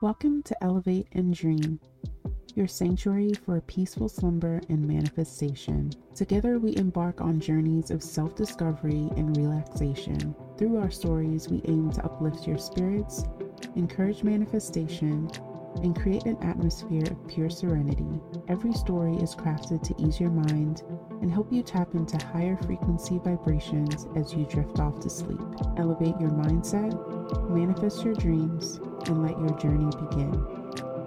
Welcome to Elevate and Dream, your sanctuary for peaceful slumber and manifestation. Together, we embark on journeys of self discovery and relaxation. Through our stories, we aim to uplift your spirits, encourage manifestation, and create an atmosphere of pure serenity. Every story is crafted to ease your mind and help you tap into higher frequency vibrations as you drift off to sleep. Elevate your mindset, manifest your dreams, and let your journey begin.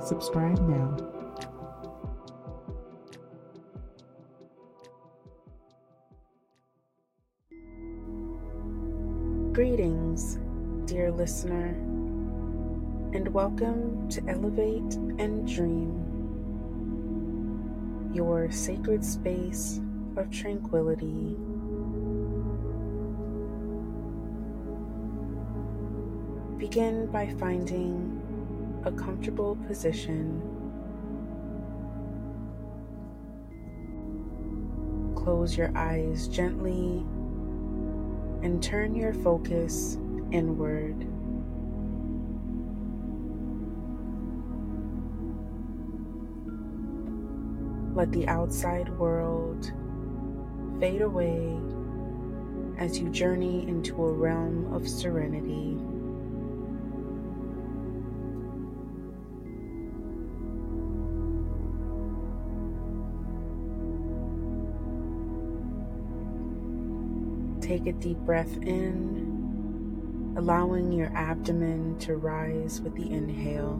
Subscribe now. Greetings, dear listener, and welcome to Elevate and Dream, your sacred space of tranquility. Begin by finding a comfortable position. Close your eyes gently and turn your focus inward. Let the outside world fade away as you journey into a realm of serenity. Take a deep breath in, allowing your abdomen to rise with the inhale.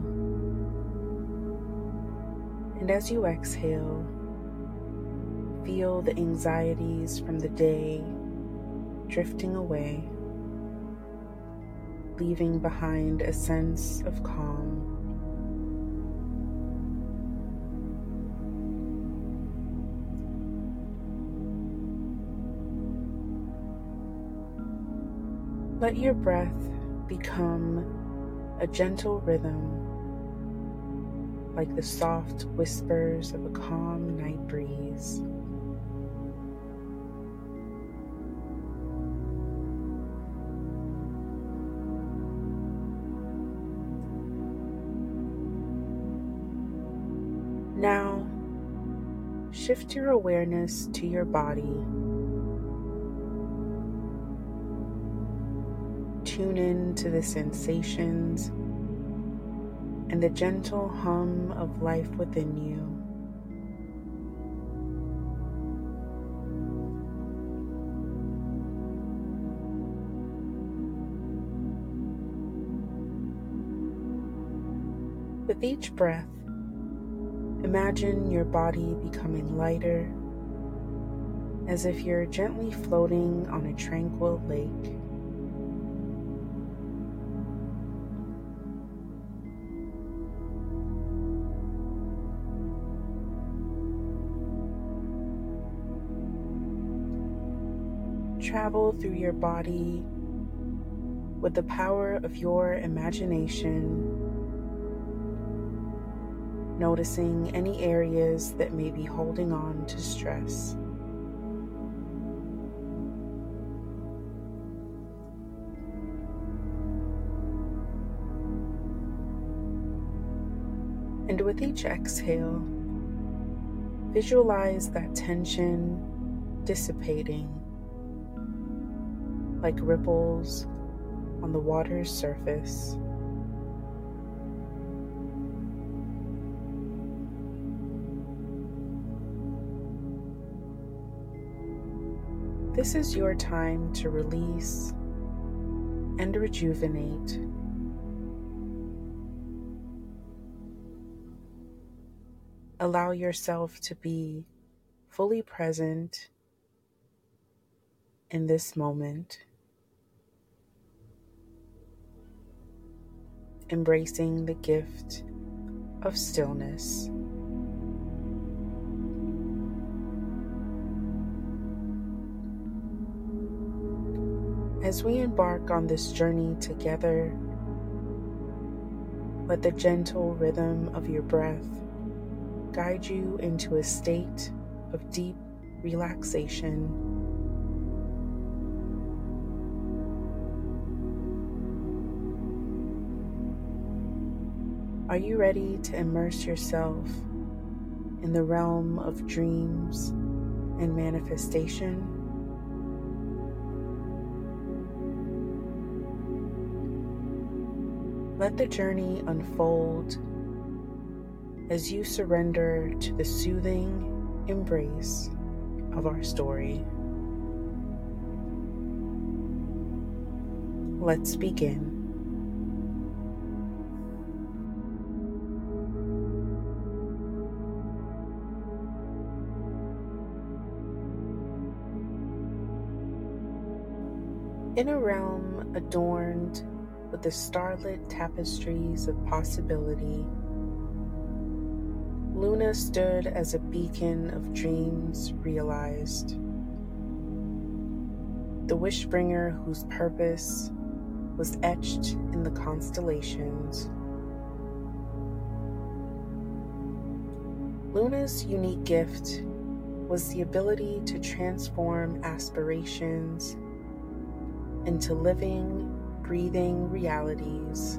And as you exhale, feel the anxieties from the day drifting away, leaving behind a sense of calm. Let your breath become a gentle rhythm, like the soft whispers of a calm night breeze. Now, shift your awareness to your body. Tune in to the sensations and the gentle hum of life within you. With each breath, imagine your body becoming lighter, as if you're gently floating on a tranquil lake. Travel through your body with the power of your imagination, noticing any areas that may be holding on to stress. And with each exhale, visualize that tension dissipating like ripples on the water's surface. This is your time to release and rejuvenate. Allow yourself to be fully present in this moment. Embracing the gift of stillness. As we embark on this journey together, let the gentle rhythm of your breath guide you into a state of deep relaxation Are you ready to immerse yourself in the realm of dreams and manifestation? Let the journey unfold as you surrender to the soothing embrace of our story. Let's begin. In a realm adorned with the starlit tapestries of possibility, Luna stood as a beacon of dreams realized. The wishbringer whose purpose was etched in the constellations. Luna's unique gift was the ability to transform aspirations into living, breathing realities.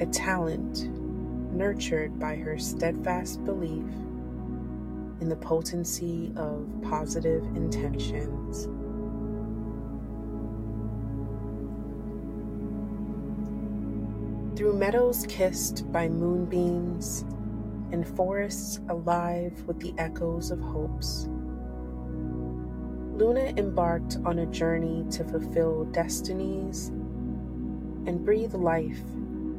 A talent nurtured by her steadfast belief in the potency of positive intentions. Through meadows kissed by moonbeams and forests alive with the echoes of hopes, Luna embarked on a journey to fulfill destinies and breathe life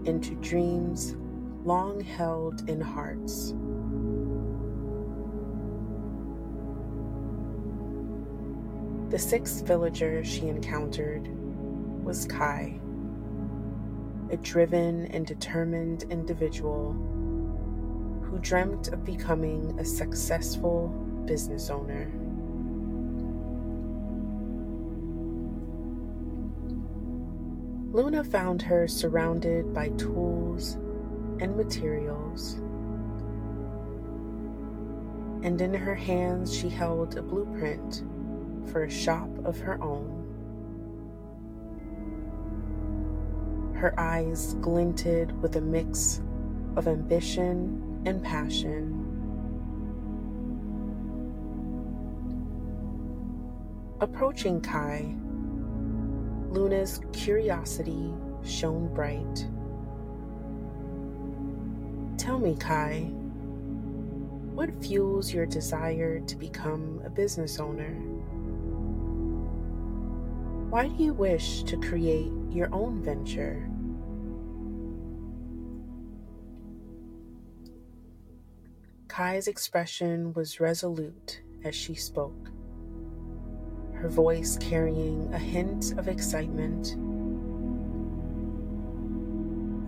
into dreams long held in hearts. The sixth villager she encountered was Kai, a driven and determined individual who dreamt of becoming a successful business owner. Luna found her surrounded by tools and materials, and in her hands she held a blueprint for a shop of her own. Her eyes glinted with a mix of ambition and passion. Approaching Kai, Luna's curiosity shone bright. Tell me, Kai, what fuels your desire to become a business owner? Why do you wish to create your own venture? Kai's expression was resolute as she spoke her voice carrying a hint of excitement.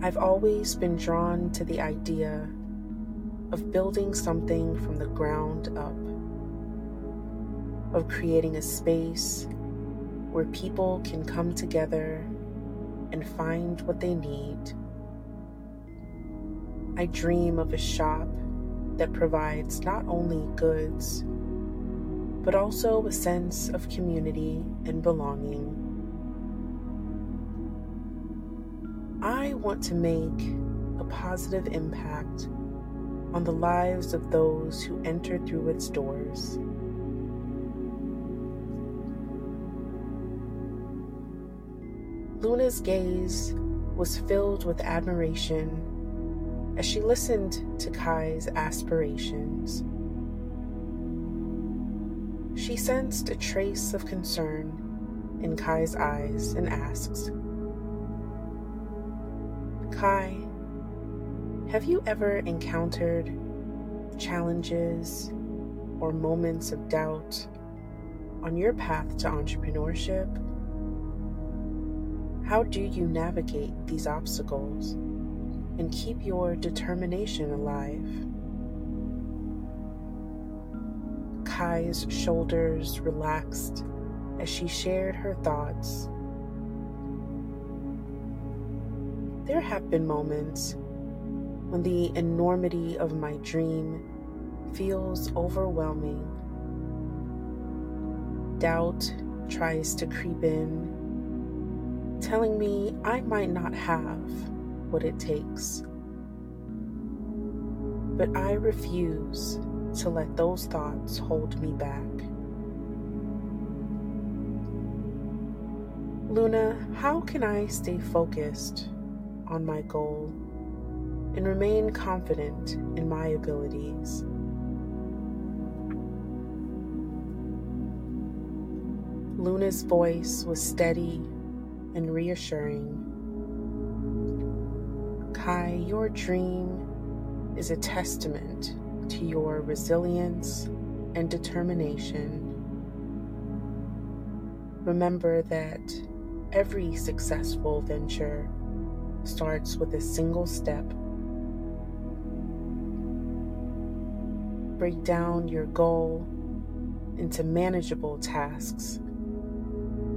I've always been drawn to the idea of building something from the ground up, of creating a space where people can come together and find what they need. I dream of a shop that provides not only goods but also a sense of community and belonging. I want to make a positive impact on the lives of those who enter through its doors. Luna's gaze was filled with admiration as she listened to Kai's aspirations. She sensed a trace of concern in Kai's eyes and asks, Kai, have you ever encountered challenges or moments of doubt on your path to entrepreneurship? How do you navigate these obstacles and keep your determination alive? Kai's shoulders relaxed as she shared her thoughts. There have been moments when the enormity of my dream feels overwhelming. Doubt tries to creep in, telling me I might not have what it takes. But I refuse to let those thoughts hold me back. Luna, how can I stay focused on my goal and remain confident in my abilities? Luna's voice was steady and reassuring. Kai, your dream is a testament to your resilience and determination. Remember that every successful venture starts with a single step. Break down your goal into manageable tasks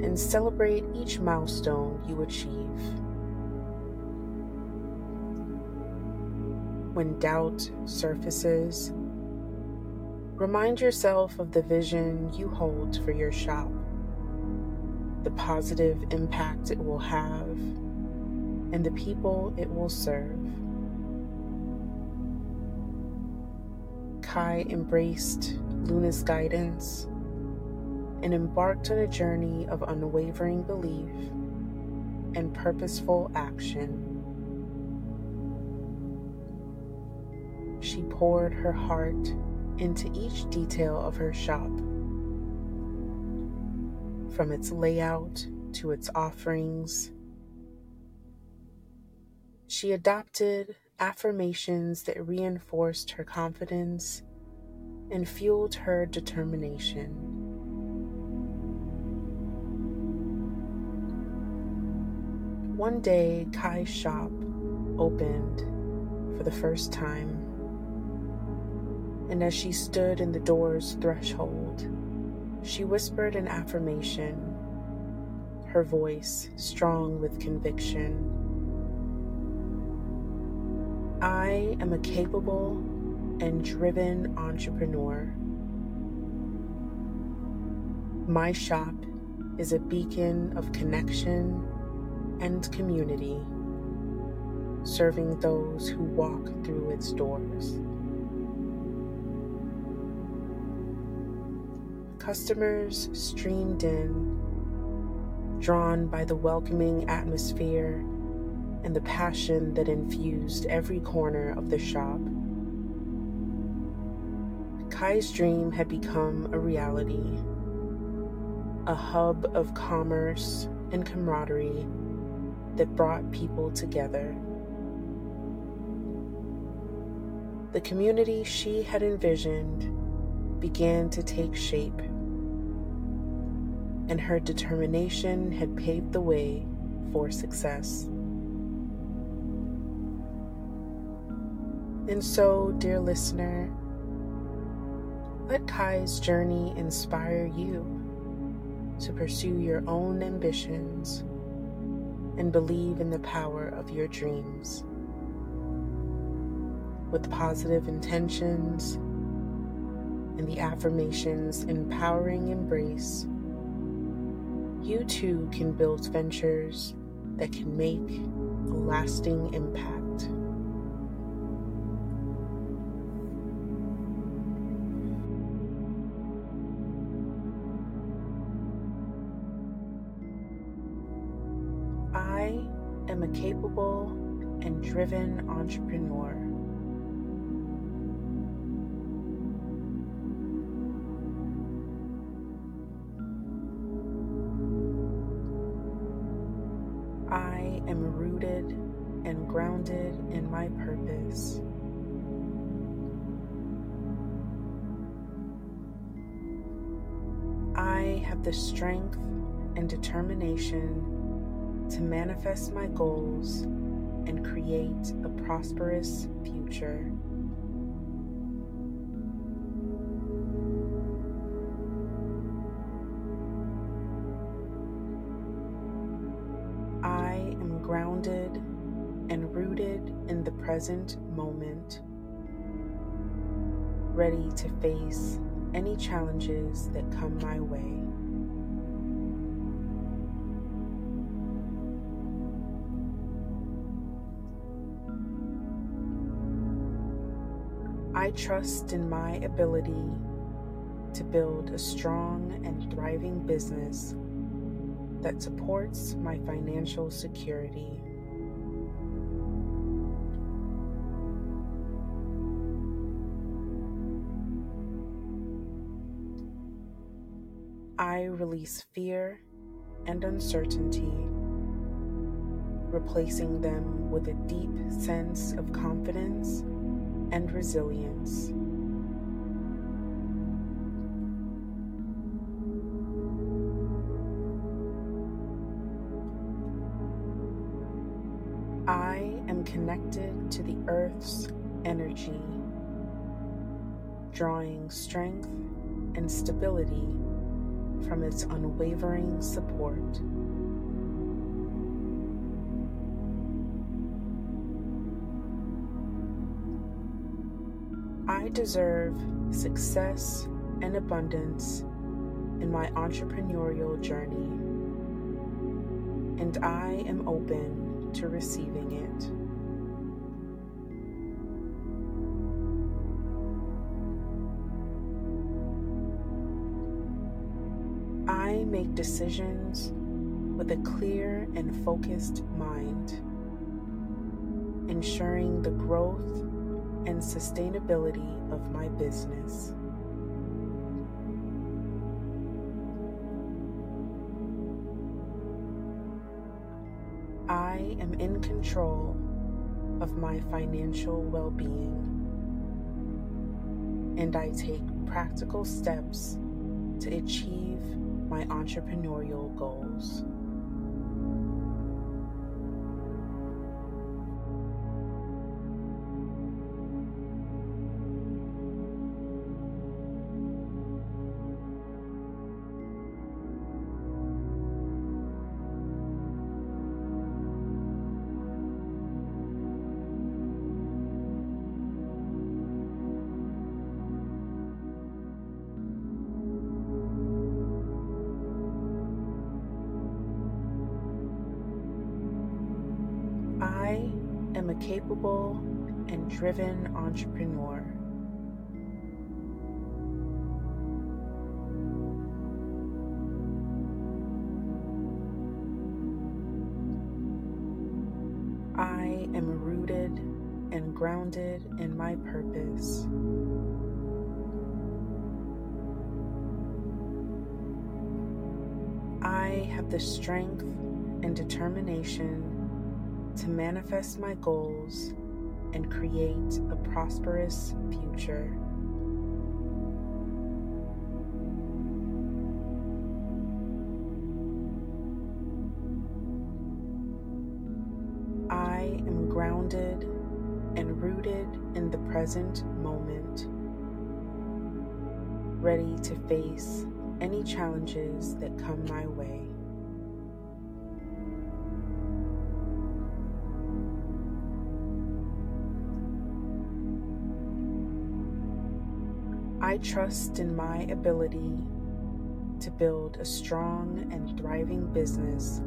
and celebrate each milestone you achieve. When doubt surfaces, remind yourself of the vision you hold for your shop, the positive impact it will have, and the people it will serve. Kai embraced Luna's guidance and embarked on a journey of unwavering belief and purposeful action. Poured her heart into each detail of her shop, from its layout to its offerings. She adopted affirmations that reinforced her confidence and fueled her determination. One day, Kai's shop opened for the first time, and as she stood in the door's threshold, she whispered an affirmation, her voice strong with conviction. I am a capable and driven entrepreneur. My shop is a beacon of connection and community, serving those who walk through its doors. Customers streamed in, drawn by the welcoming atmosphere and the passion that infused every corner of the shop. Kai's dream had become a reality, a hub of commerce and camaraderie that brought people together. The community she had envisioned began to take shape, and her determination had paved the way for success. And so, dear listener, let Kai's journey inspire you to pursue your own ambitions and believe in the power of your dreams. With positive intentions and the affirmations empowering embrace, you too can build ventures that can make a lasting impact. I am a capable and driven entrepreneur. Determination to manifest my goals and create a prosperous future. I am grounded and rooted in the present moment, ready to face any challenges that come my way. I trust in my ability to build a strong and thriving business that supports my financial security. I release fear and uncertainty, replacing them with a deep sense of confidence and resilience. I am connected to the earth's energy, drawing strength and stability from its unwavering support. Deserve success and abundance in my entrepreneurial journey, and I am open to receiving it. I make decisions with a clear and focused mind, ensuring the growth and sustainability of my business. I am in control of my financial well being, and I take practical steps to achieve my entrepreneurial goals. Driven entrepreneur. I am rooted and grounded in my purpose. I have the strength and determination to manifest my goals and create a prosperous future. I am grounded and rooted in the present moment, ready to face any challenges that come my way. I trust in my ability to build a strong and thriving business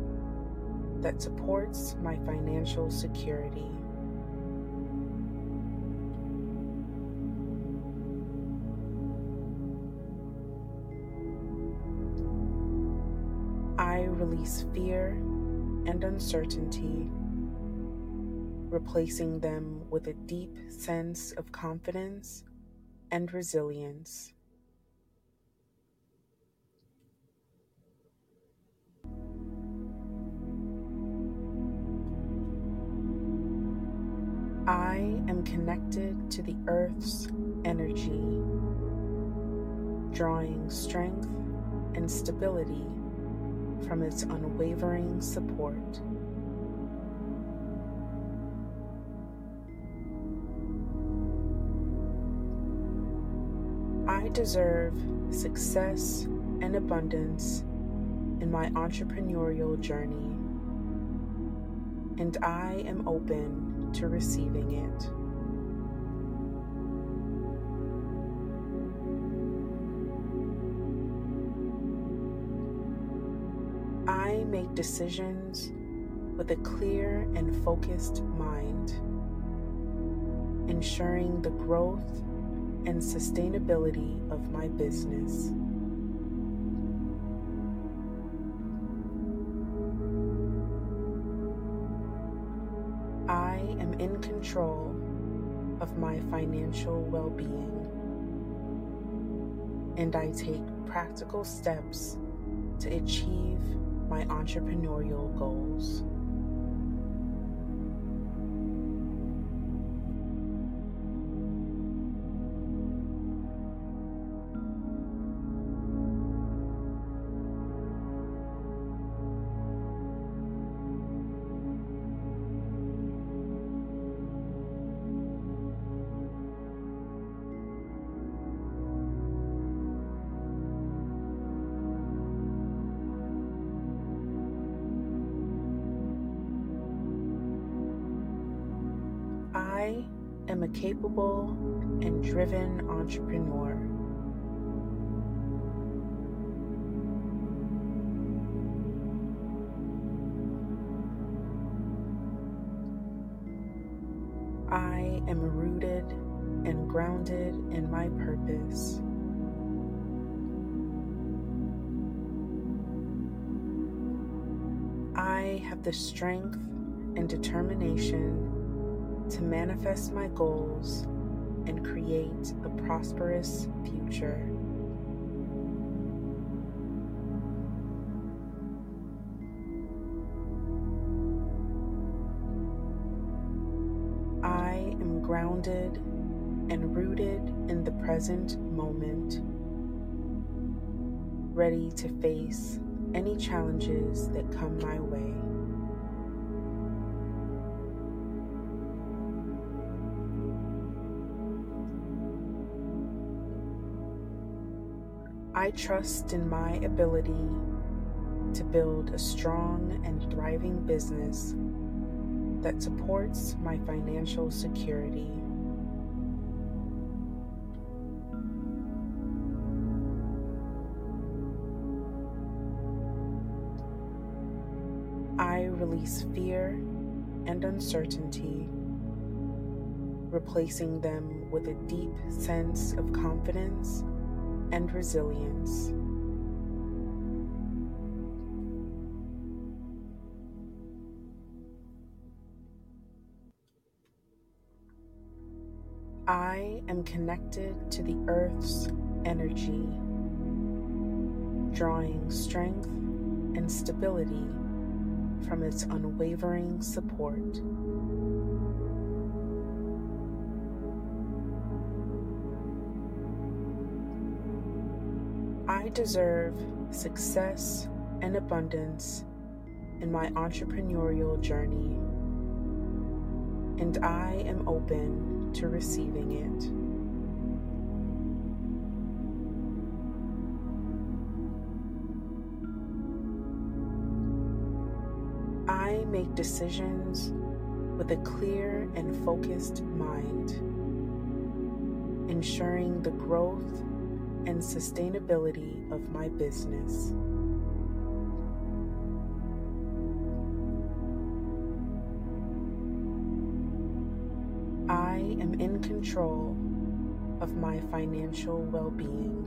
that supports my financial security. I release fear and uncertainty, replacing them with a deep sense of confidence and resilience. I am connected to the earth's energy, drawing strength and stability from its unwavering support. Deserve success and abundance in my entrepreneurial journey, and I am open to receiving it. I make decisions with a clear and focused mind, ensuring the growth and sustainability of my business. I am in control of my financial well being, and I take practical steps to achieve my entrepreneurial goals. And driven entrepreneur. I am rooted and grounded in my purpose. I have the strength and determination to manifest my goals and create a prosperous future. I am grounded and rooted in the present moment, ready to face any challenges that come my way. I trust in my ability to build a strong and thriving business that supports my financial security. I release fear and uncertainty, replacing them with a deep sense of confidence and resilience. I am connected to the earth's energy, drawing strength and stability from its unwavering support. I deserve success and abundance in my entrepreneurial journey, and I am open to receiving it. I make decisions with a clear and focused mind, ensuring the growth and sustainability of my business. I am in control of my financial well being,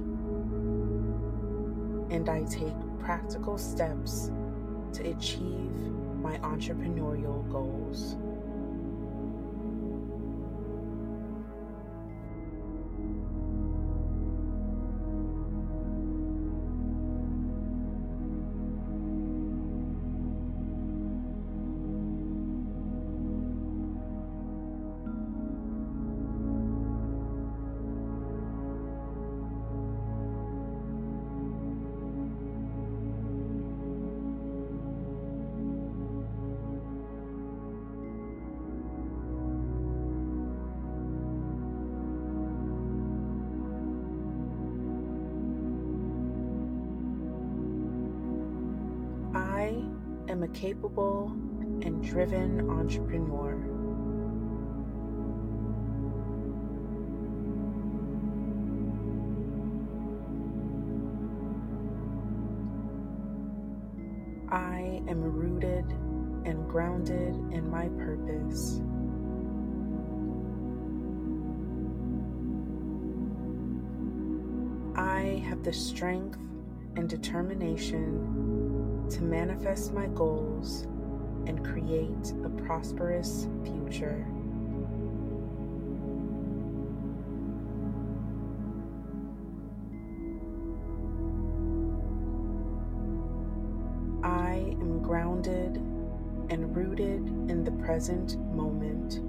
and I take practical steps to achieve my entrepreneurial goals. Capable and driven entrepreneur. I am rooted and grounded in my purpose. I have the strength and determination to manifest my goals and create a prosperous future. I am grounded and rooted in the present moment,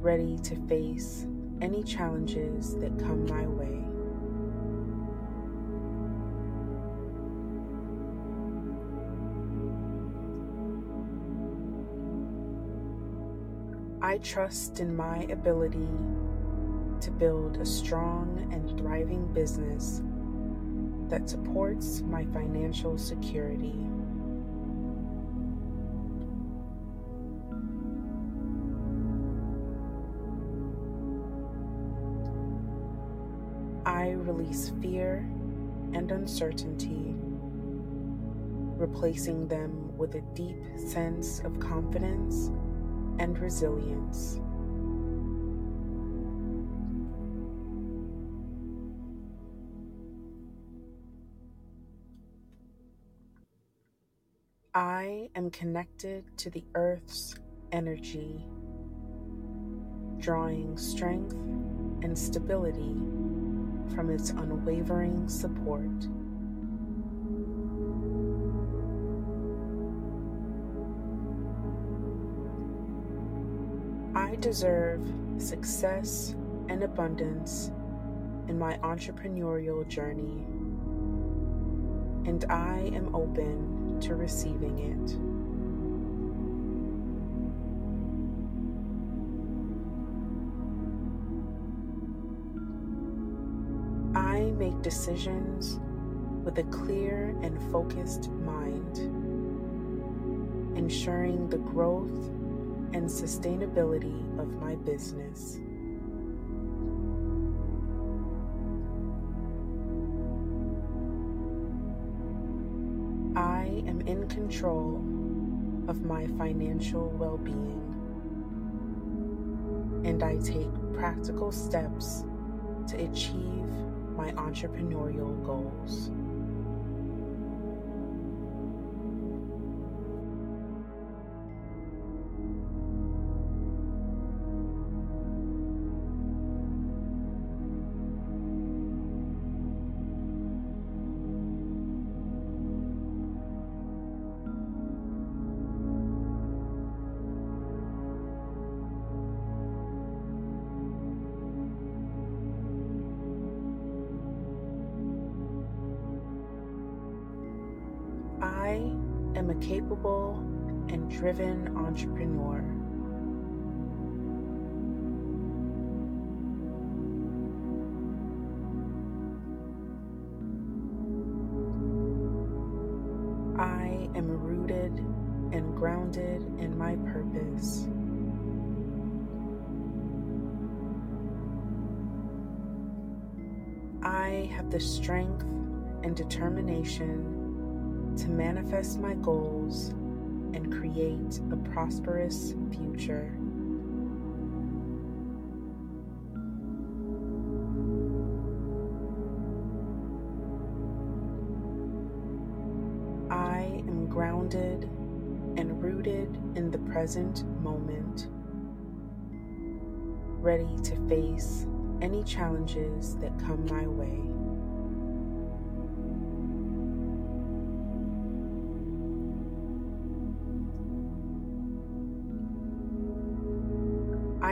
ready to face any challenges that come my way. I trust in my ability to build a strong and thriving business that supports my financial security. I release fear and uncertainty, replacing them with a deep sense of confidence and resilience. I am connected to the earth's energy, drawing strength and stability from its unwavering support. Deserve success and abundance in my entrepreneurial journey, and I am open to receiving it. I make decisions with a clear and focused mind, ensuring the growth and sustainability of my business. I am in control of my financial well being, and I take practical steps to achieve my entrepreneurial goals. Driven entrepreneur. I am rooted and grounded in my purpose. I have the strength and determination to manifest my goals create a prosperous future. I am grounded and rooted in the present moment, ready to face any challenges that come my way.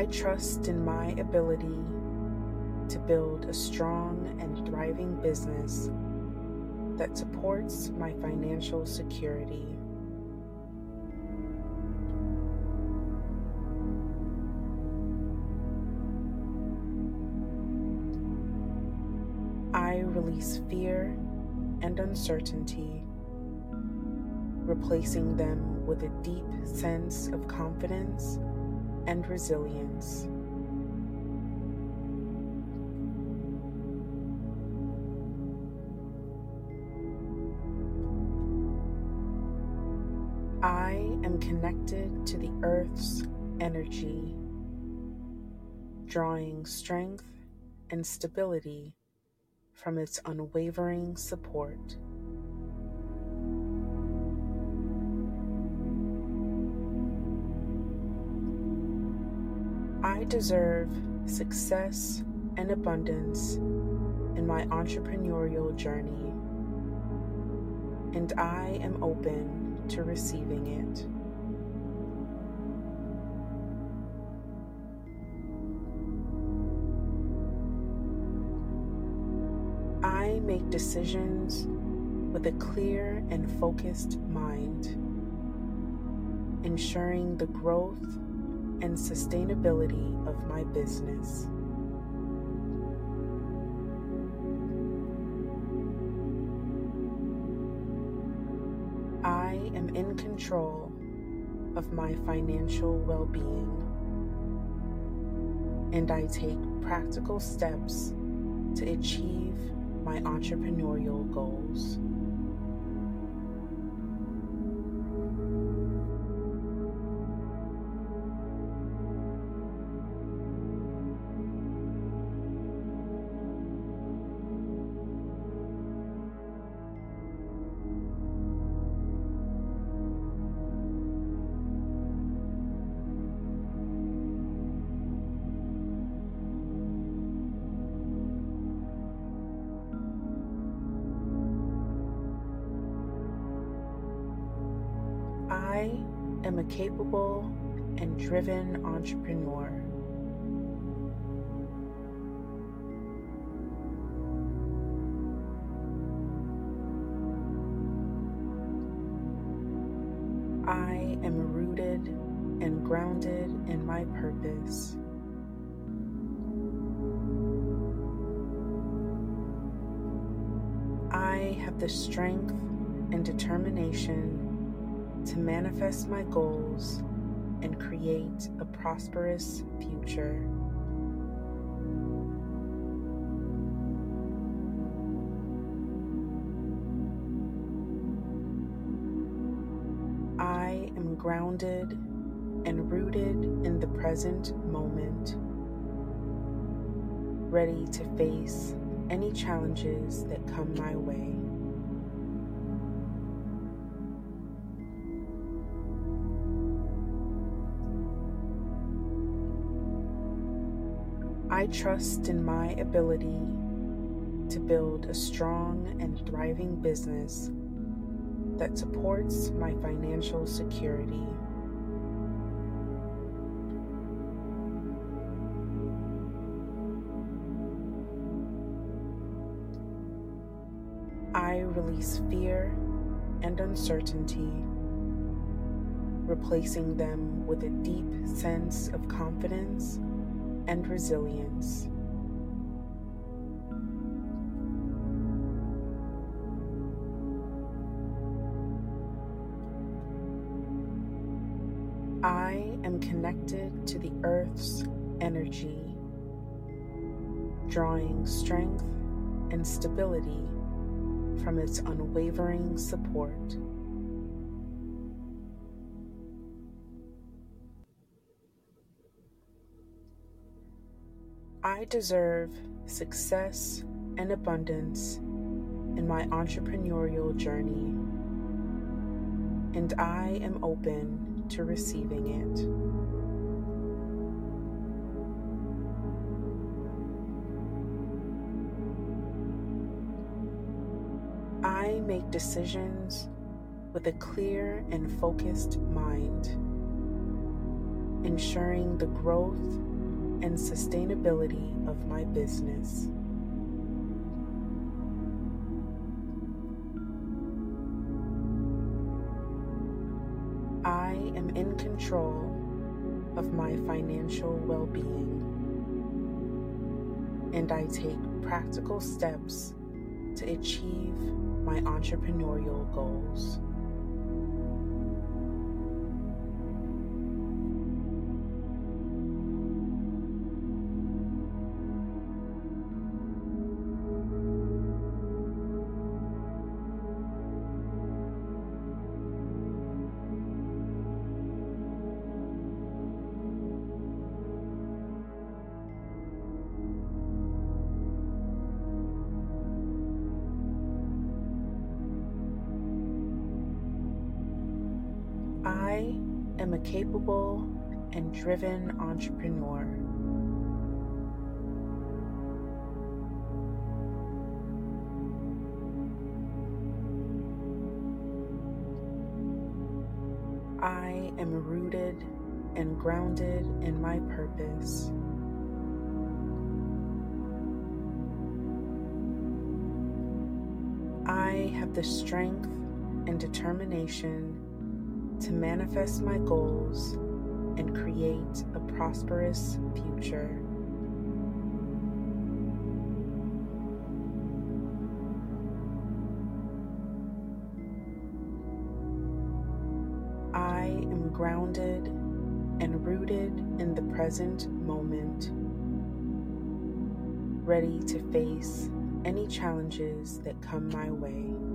I trust in my ability to build a strong and thriving business that supports my financial security. I release fear and uncertainty, replacing them with a deep sense of confidence and resilience. I am connected to the earth's energy, drawing strength and stability from its unwavering support. Deserve success and abundance in my entrepreneurial journey, and I am open to receiving it. I make decisions with a clear and focused mind, ensuring the growth and sustainability of my business. I am in control of my financial well being, and I take practical steps to achieve my entrepreneurial goals. Driven entrepreneur. I am rooted and grounded in my purpose. I have the strength and determination to manifest my goals and create a prosperous future. I am grounded and rooted in the present moment, ready to face any challenges that come my way. I trust in my ability to build a strong and thriving business that supports my financial security. I release fear and uncertainty, replacing them with a deep sense of confidence and resilience. I am connected to the earth's energy, drawing strength and stability from its unwavering support. I deserve success and abundance in my entrepreneurial journey, and I am open to receiving it. I make decisions with a clear and focused mind, ensuring the growth and sustainability of my business. I am in control of my financial well being, and I take practical steps to achieve my entrepreneurial goals. Driven entrepreneur. I am rooted and grounded in my purpose. I have the strength and determination to manifest my goals and create a prosperous future. I am grounded and rooted in the present moment, ready to face any challenges that come my way.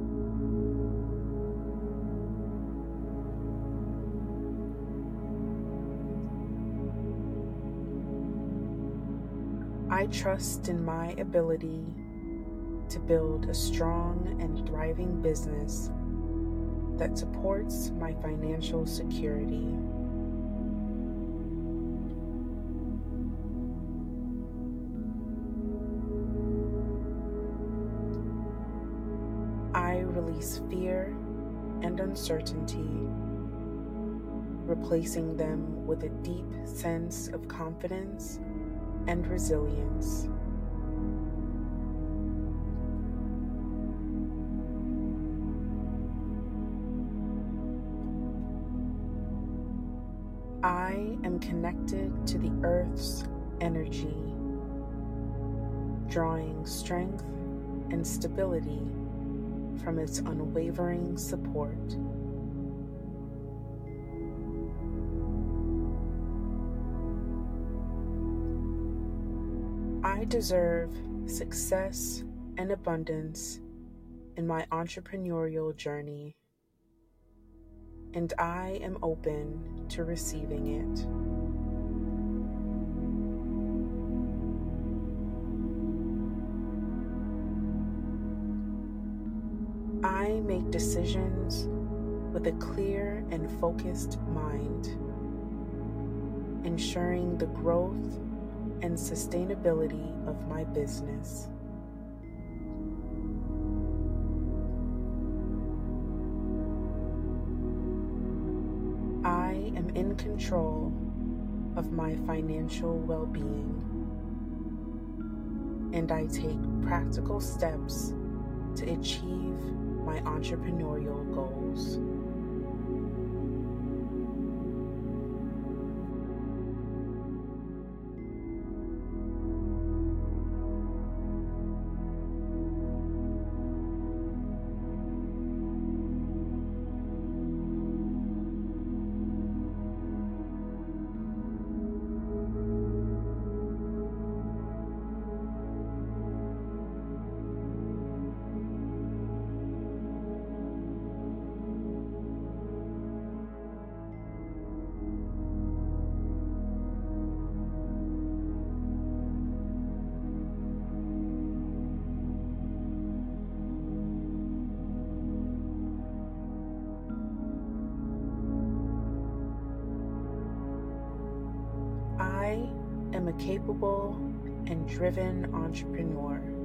I trust in my ability to build a strong and thriving business that supports my financial security. I release fear and uncertainty, replacing them with a deep sense of confidence and resilience. I am connected to the earth's energy, drawing strength and stability from its unwavering support. Deserve success and abundance in my entrepreneurial journey, and I am open to receiving it. I make decisions with a clear and focused mind, ensuring the growth and sustainability of my business. I am in control of my financial well being, and I take practical steps to achieve my entrepreneurial goals. Capable and driven entrepreneur.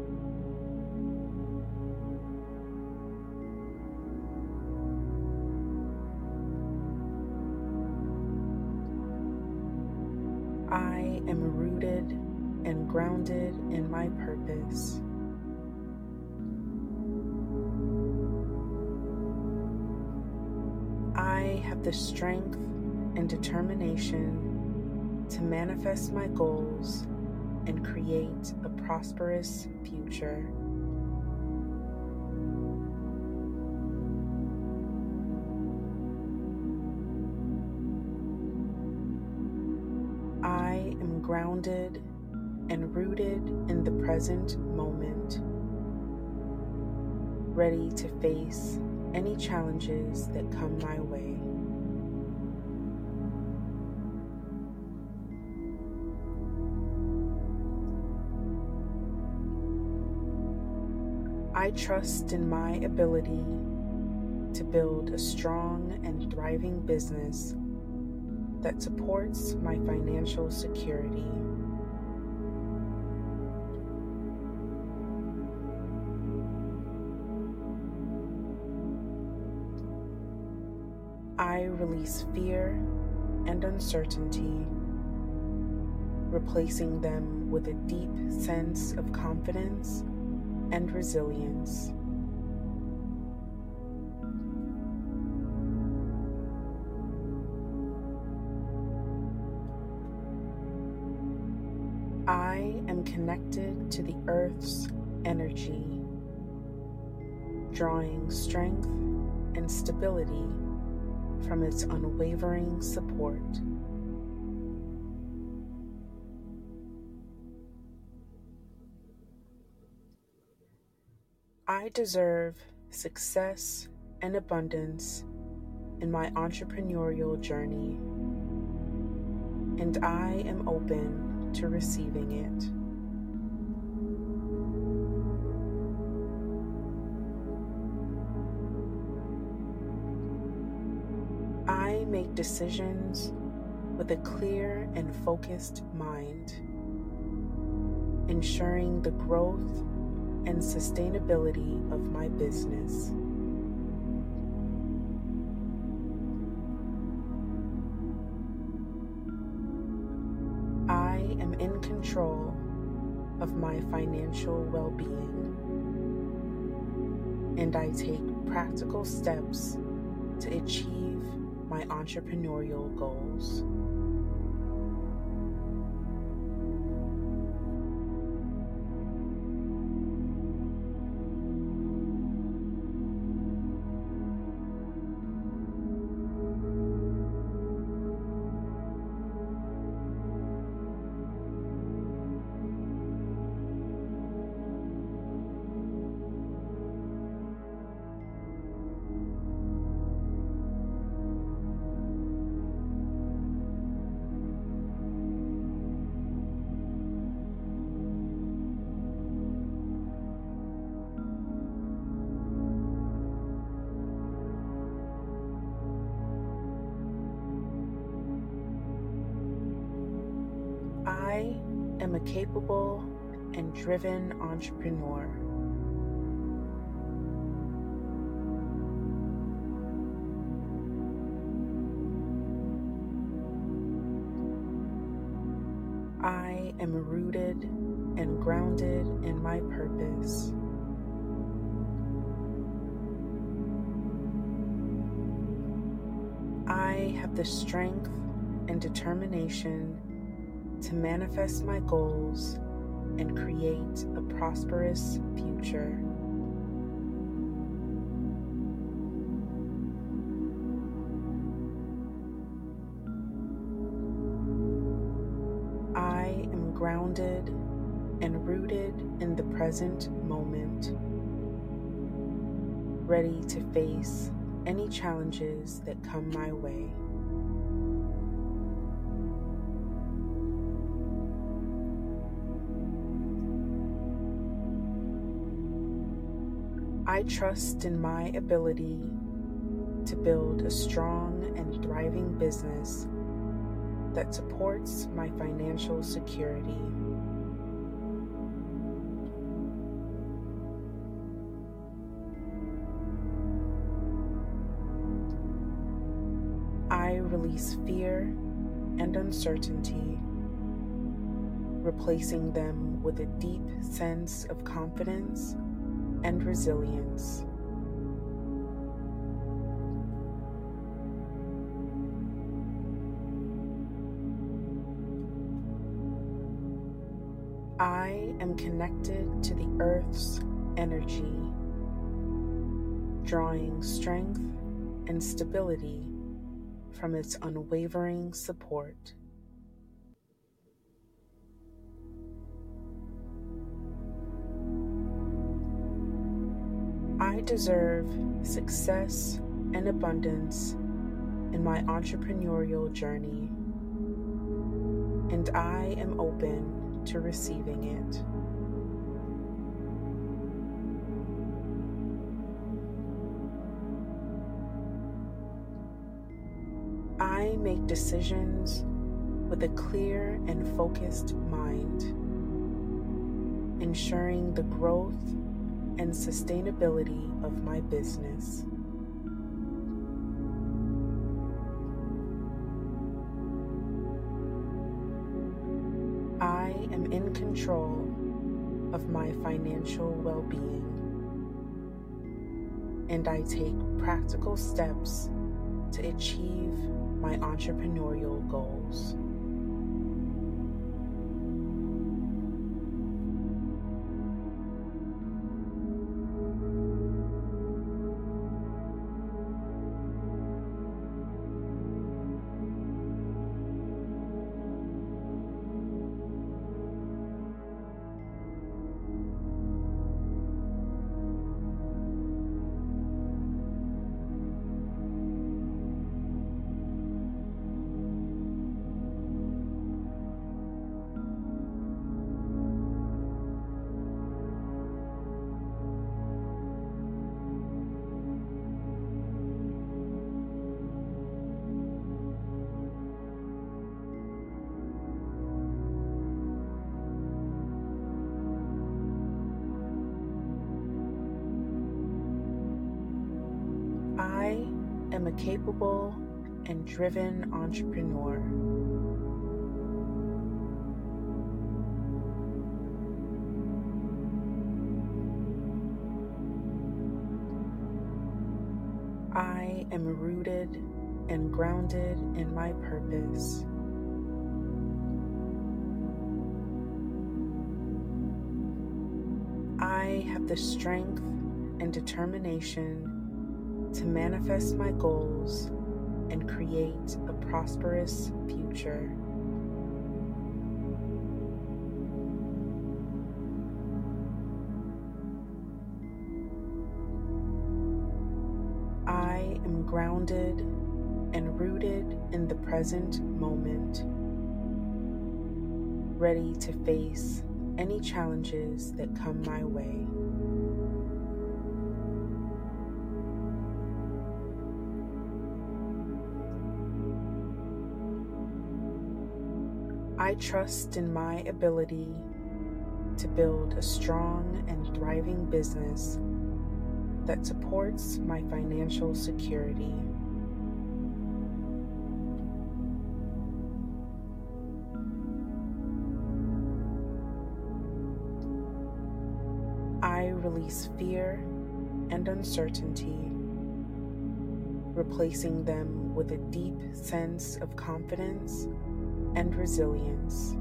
Manifest my goals and create a prosperous future. I am grounded and rooted in the present moment, ready to face any challenges that come my way. I trust in my ability to build a strong and thriving business that supports my financial security. I release fear and uncertainty, replacing them with a deep sense of confidence and resilience. I am connected to the earth's energy, drawing strength and stability from its unwavering support. I deserve success and abundance in my entrepreneurial journey, and I am open to receiving it. I make decisions with a clear and focused mind, ensuring the growth and sustainability of my business. I am in control of my financial well being, and I take practical steps to achieve my entrepreneurial goals. Driven entrepreneur. I am rooted and grounded in my purpose. I have the strength and determination to manifest my goals and create a prosperous future. I am grounded and rooted in the present moment, ready to face any challenges that come my way. I trust in my ability to build a strong and thriving business that supports my financial security. I release fear and uncertainty, replacing them with a deep sense of confidence and resilience. I am connected to the earth's energy, drawing strength and stability from its unwavering support. I deserve success and abundance in my entrepreneurial journey, and I am open to receiving it. I make decisions with a clear and focused mind, ensuring the growth and sustainability of my business. I am in control of my financial well being, and I take practical steps to achieve my entrepreneurial goals. Driven entrepreneur. I am rooted and grounded in my purpose. I have the strength and determination to manifest my goals and create a prosperous future. I am grounded and rooted in the present moment, ready to face any challenges that come my way. I trust in my ability to build a strong and thriving business that supports my financial security. I release fear and uncertainty, replacing them with a deep sense of confidence and resilience.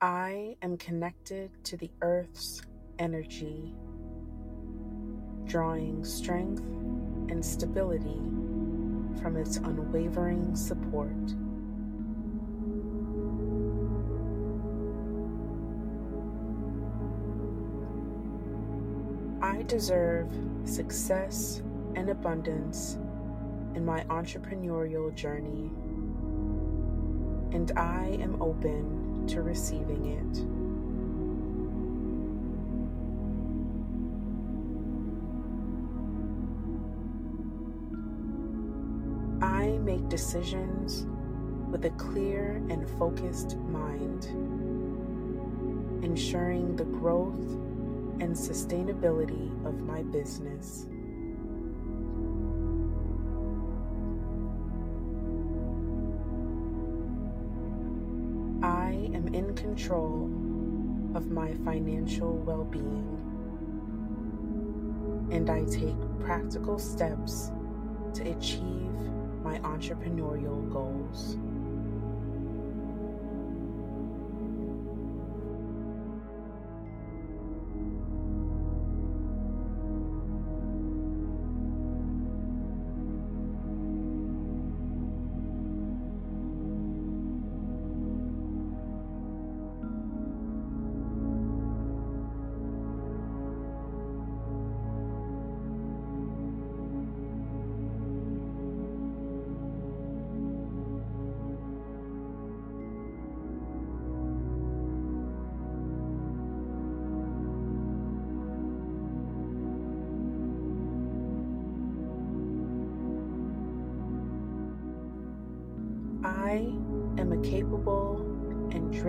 I am connected to the earth's energy, drawing strength and stability from its unwavering support. I deserve success and abundance in my entrepreneurial journey, and I am open to receiving it. I make decisions with a clear and focused mind, ensuring the growth and sustainability of my business. I am in control of my financial well being, and I take practical steps to achieve my entrepreneurial goals.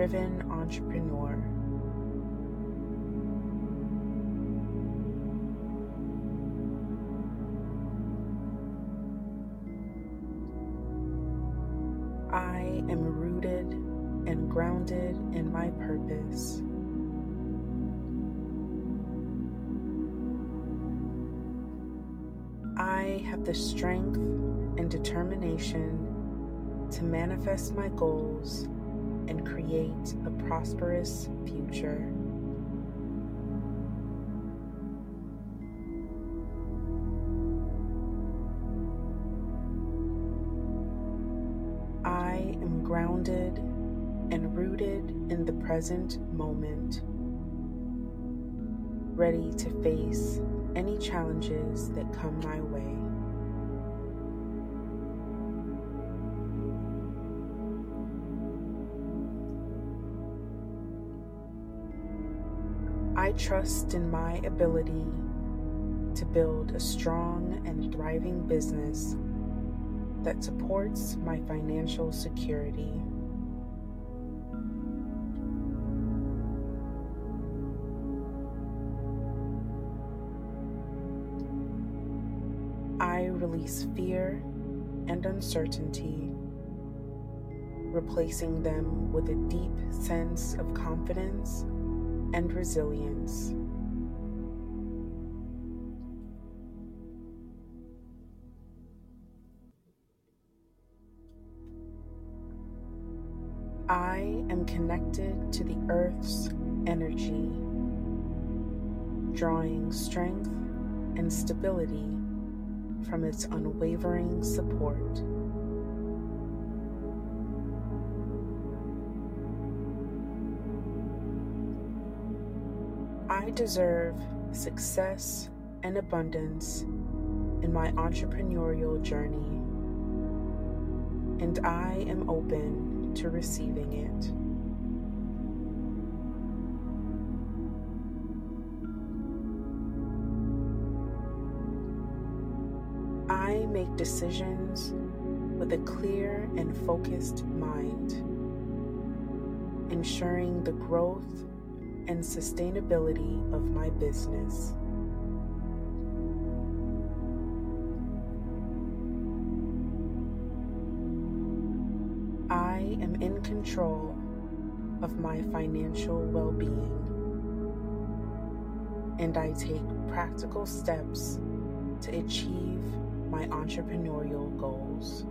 Driven prosperous future. I am grounded and rooted in the present moment, ready to face any challenges that come my way. Trust in my ability to build a strong and thriving business that supports my financial security. I release fear and uncertainty, replacing them with a deep sense of confidence and resilience. I am connected to the earth's energy, drawing strength and stability from its unwavering support. I deserve success and abundance in my entrepreneurial journey, and I am open to receiving it. I make decisions with a clear and focused mind, ensuring the growth and sustainability of my business. I am in control of my financial well being, and I take practical steps to achieve my entrepreneurial goals.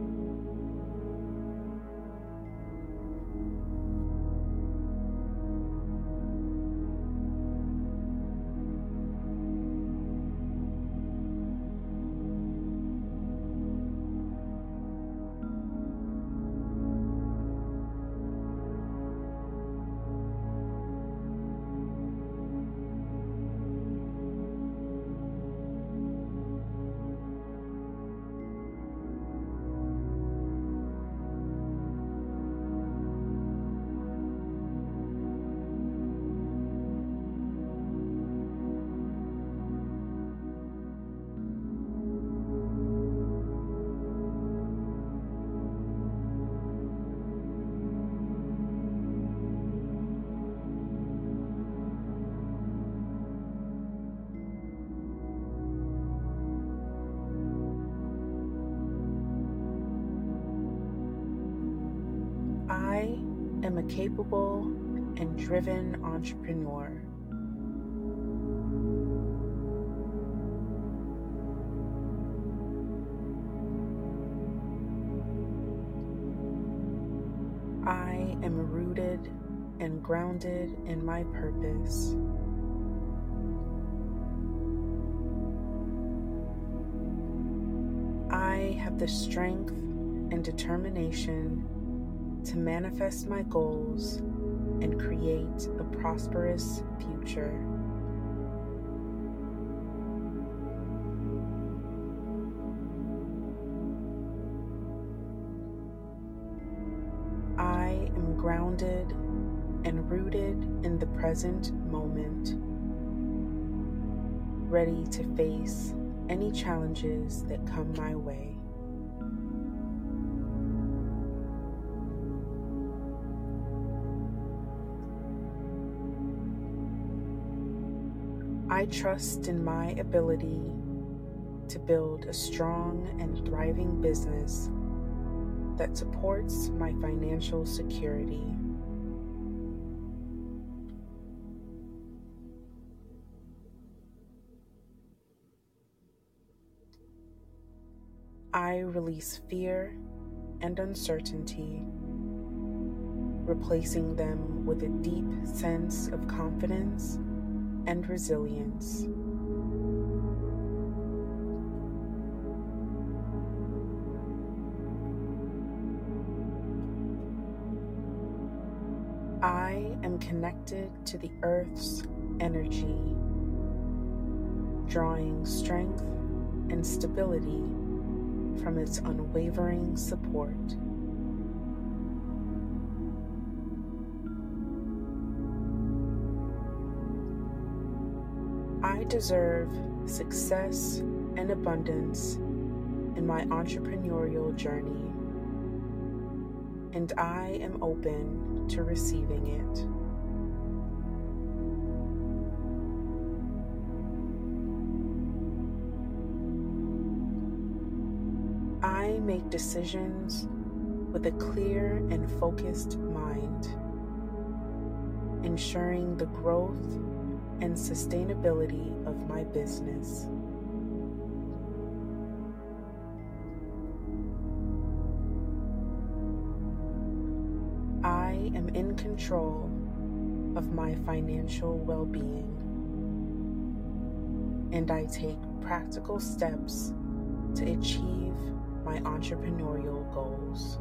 Driven entrepreneur. I am rooted and grounded in my purpose. I have the strength and determination to manifest my goals and create a prosperous future. I am grounded and rooted in the present moment, ready to face any challenges that come my way. I trust in my ability to build a strong and thriving business that supports my financial security. I release fear and uncertainty, replacing them with a deep sense of confidence and resilience. I am connected to the earth's energy, drawing strength and stability from its unwavering support. I deserve success and abundance in my entrepreneurial journey, and I am open to receiving it. I make decisions with a clear and focused mind, ensuring the growth and sustainability of my business. I am in control of my financial well being, and I take practical steps to achieve my entrepreneurial goals.